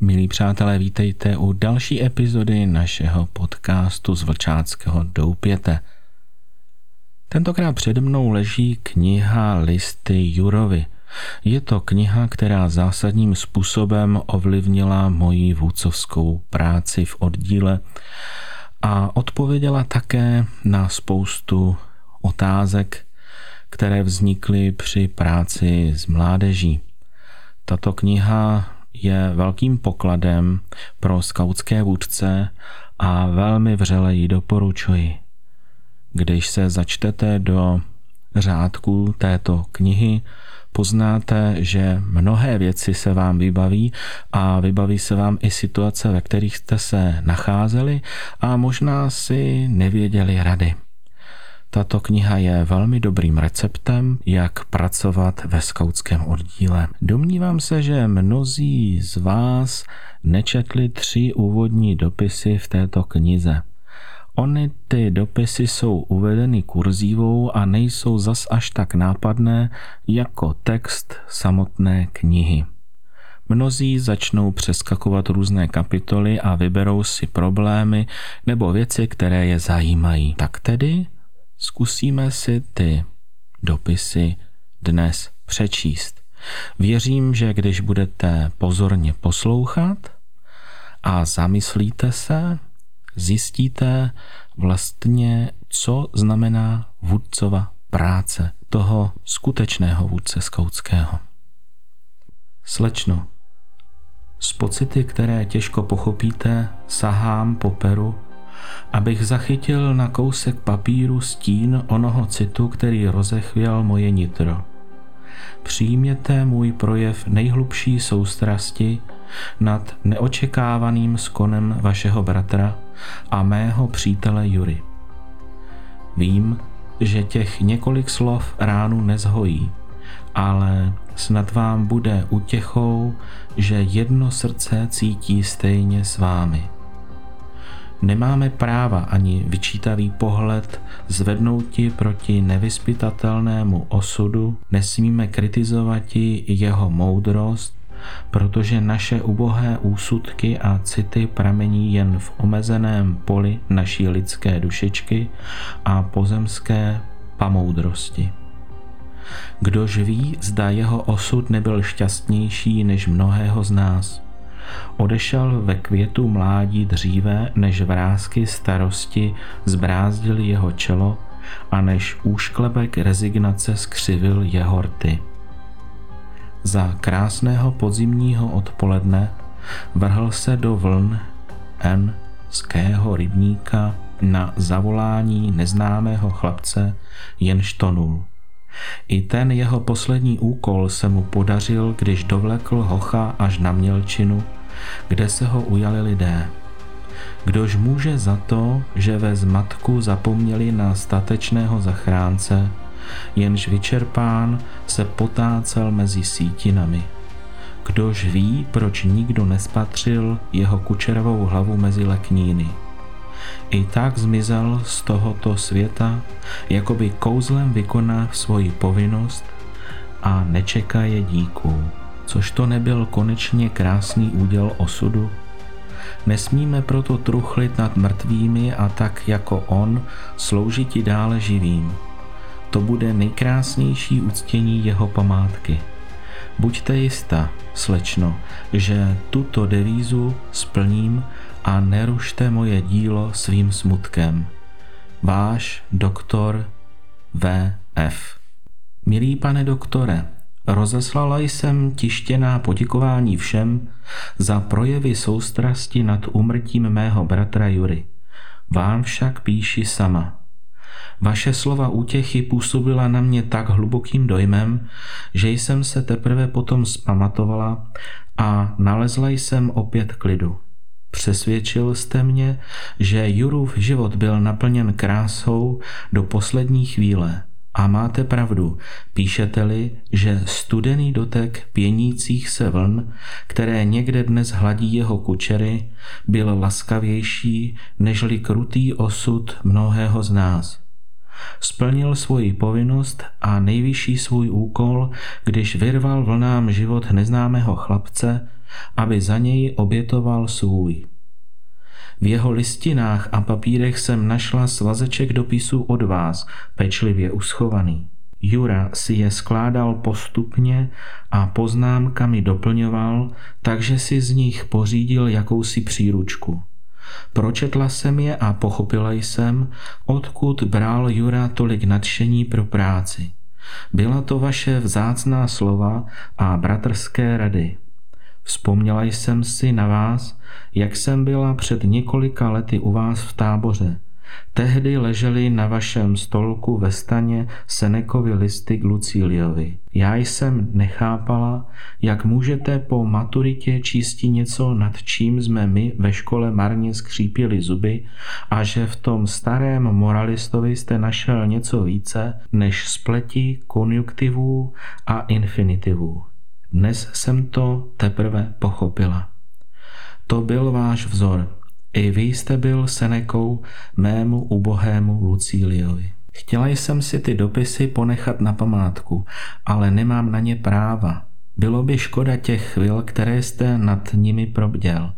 Milí přátelé, vítejte u další epizody našeho podcastu z Vlčáckého doupěte. Tentokrát přede mnou leží kniha Listy Jurovi. Je to kniha, která zásadním způsobem ovlivnila moji vůcovskou práci v oddíle a odpověděla také na spoustu otázek, které vznikly při práci s mládeží. Tato kniha je velkým pokladem pro skautské vůdce a velmi vřele ji doporučuji. Když se začtete do řádků této knihy, poznáte, že mnohé věci se vám vybaví a vybaví se vám i situace, ve kterých jste se nacházeli a možná si nevěděli rady. Tato kniha je velmi dobrým receptem, jak pracovat ve skautském oddíle. Domnívám se, že mnozí z vás nečetli tři úvodní dopisy v této knize. Ony ty dopisy jsou uvedeny kurzívou a nejsou zas až tak nápadné jako text samotné knihy. Mnozí začnou přeskakovat různé kapitoly a vyberou si problémy nebo věci, které je zajímají. Tak tedy Zkusíme si ty dopisy dnes přečíst. Věřím, že když budete pozorně poslouchat a zamyslíte se, zjistíte vlastně, co znamená vůdcova práce toho skutečného vůdce skautského. Slečno, z pocity, které těžko pochopíte, sahám po peru abych zachytil na kousek papíru stín onoho citu, který rozechvěl moje nitro. Přijměte můj projev nejhlubší soustrasti nad neočekávaným skonem vašeho bratra a mého přítele Jury. Vím, že těch několik slov ránu nezhojí, ale snad vám bude utěchou, že jedno srdce cítí stejně s vámi. Nemáme práva ani vyčítavý pohled zvednouti proti nevyspytatelnému osudu, nesmíme kritizovat jeho moudrost, protože naše ubohé úsudky a city pramení jen v omezeném poli naší lidské dušičky a pozemské pamoudrosti. Kdož ví, zda jeho osud nebyl šťastnější než mnohého z nás – Odešel ve květu mládí dříve, než vrázky starosti zbrázdil jeho čelo a než úšklebek rezignace skřivil jeho rty. Za krásného podzimního odpoledne vrhl se do vln N ského rybníka na zavolání neznámého chlapce, jenž tonul. I ten jeho poslední úkol se mu podařil, když dovlekl hocha až na mělčinu kde se ho ujali lidé. Kdož může za to, že ve zmatku zapomněli na statečného zachránce, jenž vyčerpán se potácel mezi sítinami. Kdož ví, proč nikdo nespatřil jeho kučerovou hlavu mezi lekníny. I tak zmizel z tohoto světa, jako by kouzlem vykoná svoji povinnost a nečeká je díků což to nebyl konečně krásný úděl osudu? Nesmíme proto truchlit nad mrtvými a tak jako on sloužit i dále živým. To bude nejkrásnější uctění jeho památky. Buďte jistá, slečno, že tuto devízu splním a nerušte moje dílo svým smutkem. Váš doktor V.F. Milý pane doktore, Rozeslala jsem tištěná poděkování všem za projevy soustrasti nad umrtím mého bratra Jury. Vám však píši sama. Vaše slova útěchy působila na mě tak hlubokým dojmem, že jsem se teprve potom zpamatovala a nalezla jsem opět klidu. Přesvědčil jste mě, že Jurův život byl naplněn krásou do poslední chvíle a máte pravdu, píšete-li, že studený dotek pěnících se vln, které někde dnes hladí jeho kučery, byl laskavější nežli krutý osud mnohého z nás. Splnil svoji povinnost a nejvyšší svůj úkol, když vyrval vlnám život neznámého chlapce aby za něj obětoval svůj. V jeho listinách a papírech jsem našla svazeček dopisů od vás, pečlivě uschovaný. Jura si je skládal postupně a poznámkami doplňoval, takže si z nich pořídil jakousi příručku. Pročetla jsem je a pochopila jsem, odkud bral Jura tolik nadšení pro práci. Byla to vaše vzácná slova a bratrské rady. Vzpomněla jsem si na vás, jak jsem byla před několika lety u vás v táboře. Tehdy leželi na vašem stolku ve staně Senekovi listy k Lucíliovi. Já jsem nechápala, jak můžete po maturitě číst něco, nad čím jsme my ve škole marně skřípili zuby a že v tom starém moralistovi jste našel něco více než spleti konjunktivů a infinitivů. Dnes jsem to teprve pochopila. To byl váš vzor. I vy jste byl Senekou mému ubohému Lucíliovi. Chtěla jsem si ty dopisy ponechat na památku, ale nemám na ně práva. Bylo by škoda těch chvil, které jste nad nimi probděl.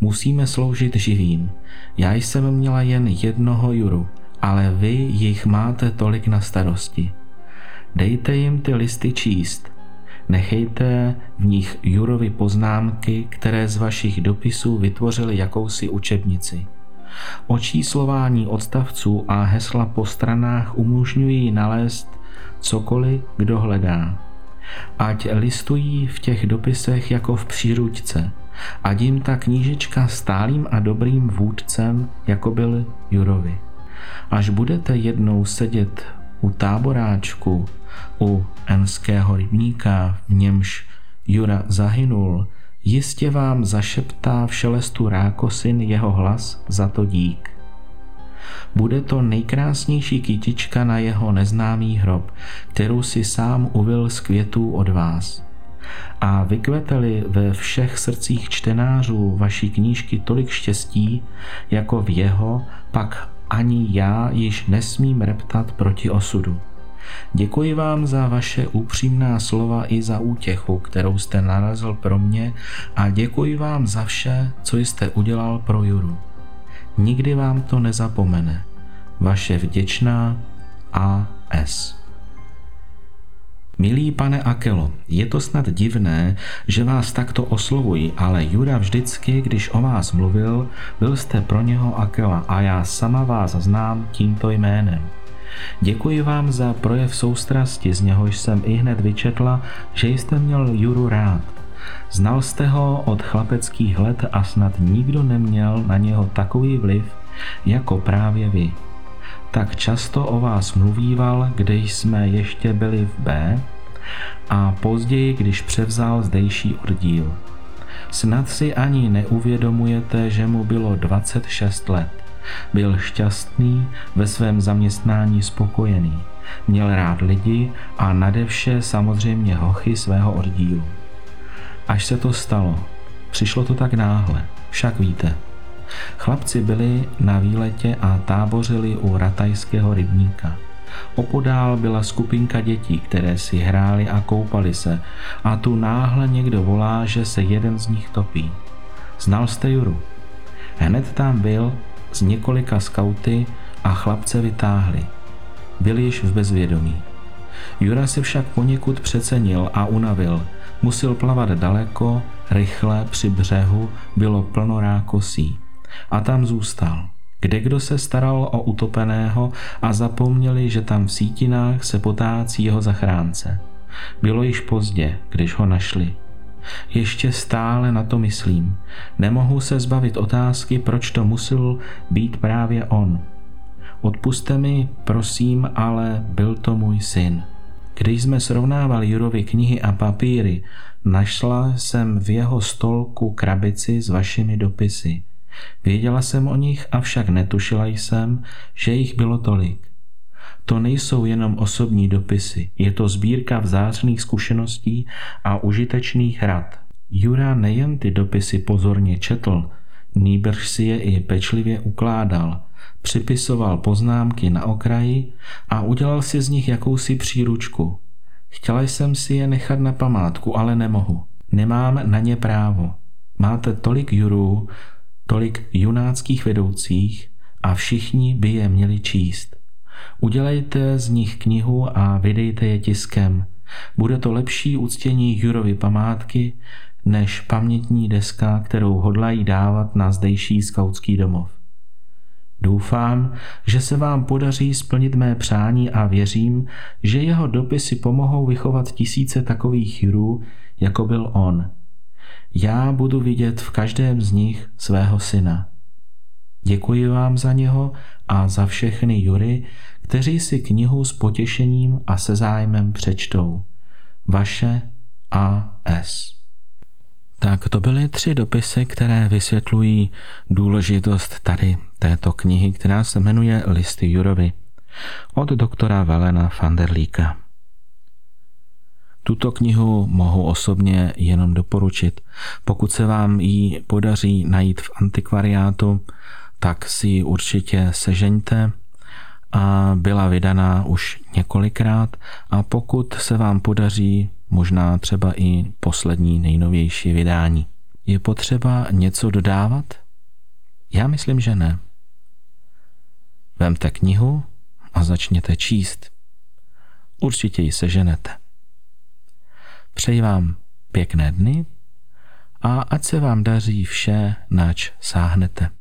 Musíme sloužit živým. Já jsem měla jen jednoho juru, ale vy jich máte tolik na starosti. Dejte jim ty listy číst – Nechejte v nich Jurovi poznámky, které z vašich dopisů vytvořily jakousi učebnici. Očíslování odstavců a hesla po stranách umožňují nalézt cokoliv, kdo hledá. Ať listují v těch dopisech jako v příručce, ať jim ta knížečka stálým a dobrým vůdcem, jako byl Jurovi. Až budete jednou sedět u táboráčku u enského rybníka, v němž Jura zahynul, jistě vám zašeptá v šelestu rákosin jeho hlas za to dík. Bude to nejkrásnější kytička na jeho neznámý hrob, kterou si sám uvil z květů od vás. A vykveteli ve všech srdcích čtenářů vaší knížky tolik štěstí, jako v jeho, pak ani já již nesmím reptat proti osudu. Děkuji vám za vaše upřímná slova i za útěchu, kterou jste narazil pro mě a děkuji vám za vše, co jste udělal pro Juru. Nikdy vám to nezapomene. Vaše vděčná A.S. Milý pane Akelo, je to snad divné, že vás takto oslovuji, ale Jura vždycky, když o vás mluvil, byl jste pro něho Akela a já sama vás znám tímto jménem. Děkuji vám za projev soustrasti, z něhož jsem i hned vyčetla, že jste měl Juru rád. Znal jste ho od chlapeckých let a snad nikdo neměl na něho takový vliv, jako právě vy. Tak často o vás mluvíval, když jsme ještě byli v B a později, když převzal zdejší oddíl. Snad si ani neuvědomujete, že mu bylo 26 let. Byl šťastný, ve svém zaměstnání spokojený. Měl rád lidi a nadevše samozřejmě hochy svého oddílu. Až se to stalo, přišlo to tak náhle, však víte. Chlapci byli na výletě a tábořili u ratajského rybníka. Opodál byla skupinka dětí, které si hráli a koupali se a tu náhle někdo volá, že se jeden z nich topí. Znal jste Juru? Hned tam byl z několika skauty a chlapce vytáhli. Byl již v bezvědomí. Jura se však poněkud přecenil a unavil. Musel plavat daleko, rychle, při břehu bylo plno rákosí. A tam zůstal. Kde kdo se staral o utopeného a zapomněli, že tam v sítinách se potácí jeho zachránce. Bylo již pozdě, když ho našli. Ještě stále na to myslím. Nemohu se zbavit otázky, proč to musel být právě on. Odpuste mi, prosím, ale byl to můj syn. Když jsme srovnávali Jurovi knihy a papíry, našla jsem v jeho stolku krabici s vašimi dopisy. Věděla jsem o nich, avšak netušila jsem, že jich bylo tolik. To nejsou jenom osobní dopisy, je to sbírka vzácných zkušeností a užitečných rad. Jura nejen ty dopisy pozorně četl, nýbrž si je i pečlivě ukládal, připisoval poznámky na okraji a udělal si z nich jakousi příručku. Chtěla jsem si je nechat na památku, ale nemohu. Nemám na ně právo. Máte tolik jurů, tolik junáckých vedoucích a všichni by je měli číst. Udělejte z nich knihu a vydejte je tiskem. Bude to lepší uctění Jurovy památky, než pamětní deska, kterou hodlají dávat na zdejší skautský domov. Doufám, že se vám podaří splnit mé přání a věřím, že jeho dopisy pomohou vychovat tisíce takových jurů, jako byl on. Já budu vidět v každém z nich svého syna. Děkuji vám za něho a za všechny jury, kteří si knihu s potěšením a se zájmem přečtou. Vaše A.S. Tak to byly tři dopisy, které vysvětlují důležitost tady této knihy, která se jmenuje Listy Jurovi od doktora Valena van der Líka. Tuto knihu mohu osobně jenom doporučit. Pokud se vám ji podaří najít v antikvariátu, tak si ji určitě sežeňte. A byla vydaná už několikrát a pokud se vám podaří možná třeba i poslední nejnovější vydání. Je potřeba něco dodávat? Já myslím, že ne. Vemte knihu a začněte číst. Určitě ji seženete. Přeji vám pěkné dny a ať se vám daří vše, nač sáhnete.